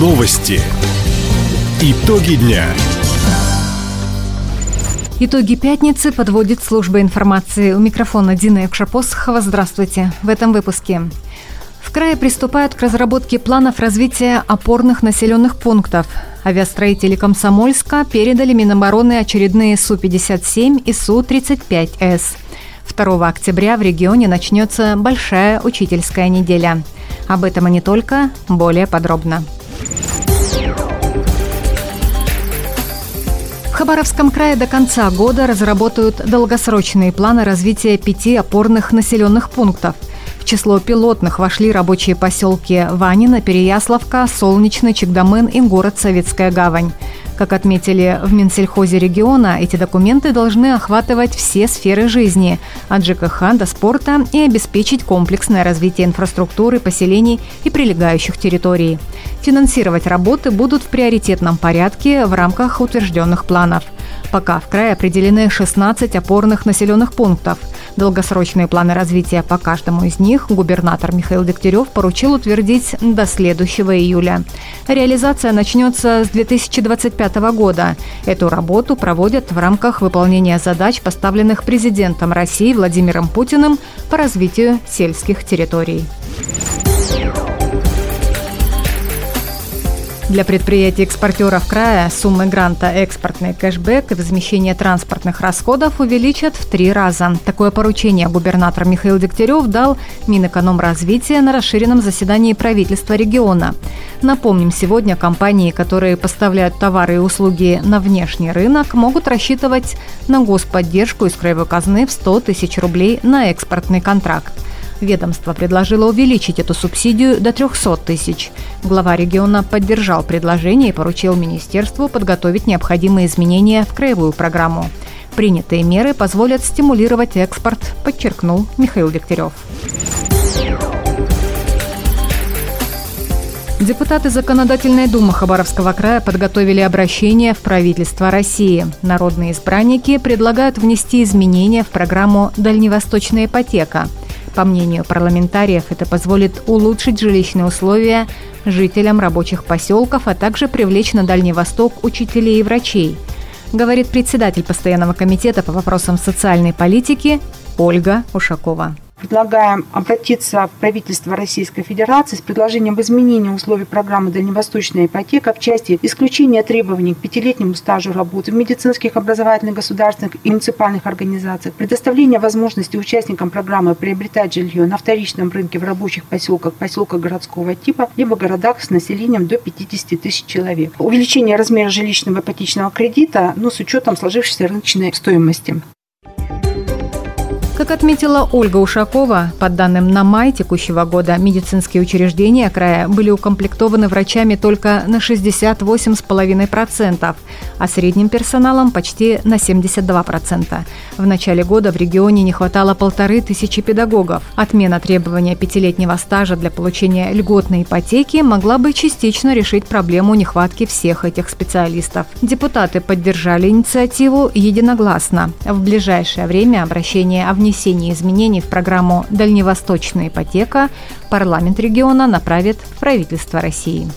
Новости. Итоги дня. Итоги пятницы подводит служба информации. У микрофона Дина Якшапосхова. Здравствуйте. В этом выпуске. В крае приступают к разработке планов развития опорных населенных пунктов. Авиастроители Комсомольска передали Минобороны очередные Су-57 и Су-35С. 2 октября в регионе начнется большая учительская неделя. Об этом и не только, более подробно. Хабаровском крае до конца года разработают долгосрочные планы развития пяти опорных населенных пунктов – в число пилотных вошли рабочие поселки Ванина, Переяславка, Солнечный, Чегдамен и город Советская Гавань. Как отметили в Минсельхозе региона, эти документы должны охватывать все сферы жизни – от ЖКХ до спорта и обеспечить комплексное развитие инфраструктуры, поселений и прилегающих территорий. Финансировать работы будут в приоритетном порядке в рамках утвержденных планов. Пока в крае определены 16 опорных населенных пунктов – Долгосрочные планы развития по каждому из них губернатор Михаил Дегтярев поручил утвердить до следующего июля. Реализация начнется с 2025 года. Эту работу проводят в рамках выполнения задач, поставленных президентом России Владимиром Путиным по развитию сельских территорий. Для предприятий-экспортеров края суммы гранта «Экспортный кэшбэк» и возмещение транспортных расходов увеличат в три раза. Такое поручение губернатор Михаил Дегтярев дал Минэкономразвития на расширенном заседании правительства региона. Напомним, сегодня компании, которые поставляют товары и услуги на внешний рынок, могут рассчитывать на господдержку из краевой казны в 100 тысяч рублей на экспортный контракт. Ведомство предложило увеличить эту субсидию до 300 тысяч. Глава региона поддержал предложение и поручил министерству подготовить необходимые изменения в краевую программу. Принятые меры позволят стимулировать экспорт, подчеркнул Михаил Дегтярев. Депутаты Законодательной думы Хабаровского края подготовили обращение в правительство России. Народные избранники предлагают внести изменения в программу «Дальневосточная ипотека». По мнению парламентариев, это позволит улучшить жилищные условия жителям рабочих поселков, а также привлечь на Дальний Восток учителей и врачей, говорит председатель постоянного комитета по вопросам социальной политики Ольга Ушакова предлагаем обратиться в правительство Российской Федерации с предложением в изменении условий программы «Дальневосточная ипотека» в части исключения требований к пятилетнему стажу работы в медицинских, образовательных, государственных и муниципальных организациях, предоставления возможности участникам программы приобретать жилье на вторичном рынке в рабочих поселках, поселках городского типа, либо городах с населением до 50 тысяч человек. Увеличение размера жилищного ипотечного кредита, но с учетом сложившейся рыночной стоимости. Как отметила Ольга Ушакова, по данным на май текущего года, медицинские учреждения края были укомплектованы врачами только на 68,5%, а средним персоналом почти на 72%. В начале года в регионе не хватало полторы тысячи педагогов. Отмена требования пятилетнего стажа для получения льготной ипотеки могла бы частично решить проблему нехватки всех этих специалистов. Депутаты поддержали инициативу единогласно. В ближайшее время обращение о внесении внесении изменений в программу «Дальневосточная ипотека» парламент региона направит в правительство России.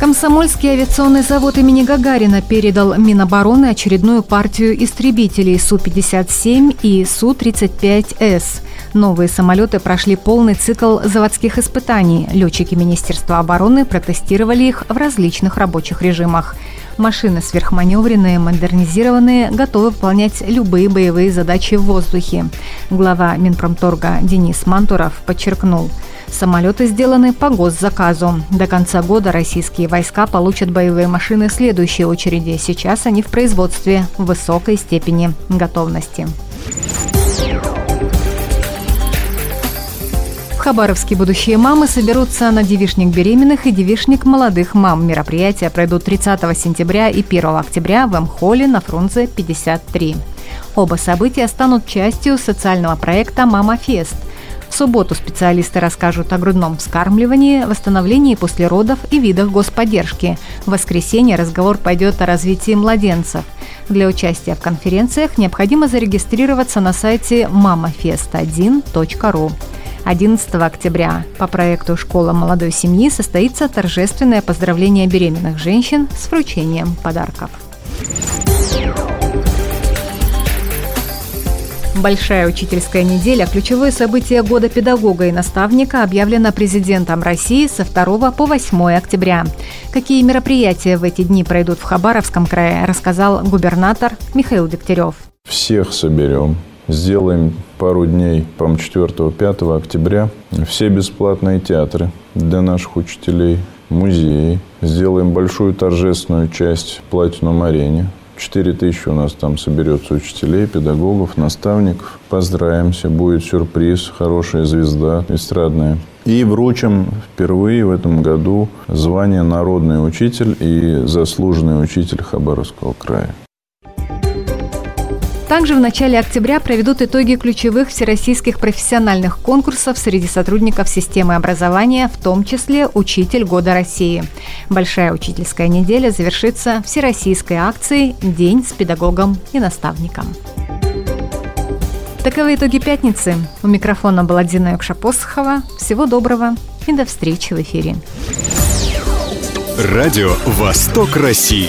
Комсомольский авиационный завод имени Гагарина передал Минобороны очередную партию истребителей Су-57 и Су-35С. Новые самолеты прошли полный цикл заводских испытаний. Летчики Министерства обороны протестировали их в различных рабочих режимах. Машины сверхманевренные, модернизированные, готовы выполнять любые боевые задачи в воздухе. Глава Минпромторга Денис Мантуров подчеркнул, Самолеты сделаны по госзаказу. До конца года российские войска получат боевые машины следующей очереди. Сейчас они в производстве в высокой степени готовности. Хабаровские будущие мамы соберутся на девишник беременных и девишник молодых мам. Мероприятия пройдут 30 сентября и 1 октября в М-холле на Фрунзе 53. Оба события станут частью социального проекта «Мама Фест». В субботу специалисты расскажут о грудном вскармливании, восстановлении после родов и видах господдержки. В воскресенье разговор пойдет о развитии младенцев. Для участия в конференциях необходимо зарегистрироваться на сайте mamafest1.ru. 11 октября по проекту «Школа молодой семьи» состоится торжественное поздравление беременных женщин с вручением подарков. Большая учительская неделя – ключевое событие года педагога и наставника объявлено президентом России со 2 по 8 октября. Какие мероприятия в эти дни пройдут в Хабаровском крае, рассказал губернатор Михаил Дегтярев. Всех соберем, сделаем пару дней, по 4-5 октября, все бесплатные театры для наших учителей, музеи. Сделаем большую торжественную часть в Платинум-арене. 4 тысячи у нас там соберется учителей, педагогов, наставников. Поздравимся, будет сюрприз, хорошая звезда эстрадная. И вручим впервые в этом году звание «Народный учитель» и «Заслуженный учитель Хабаровского края». Также в начале октября проведут итоги ключевых всероссийских профессиональных конкурсов среди сотрудников системы образования, в том числе «Учитель года России». Большая учительская неделя завершится всероссийской акцией «День с педагогом и наставником». Таковы итоги пятницы. У микрофона была Дина Юкшапосхова. Всего доброго и до встречи в эфире. Радио «Восток России».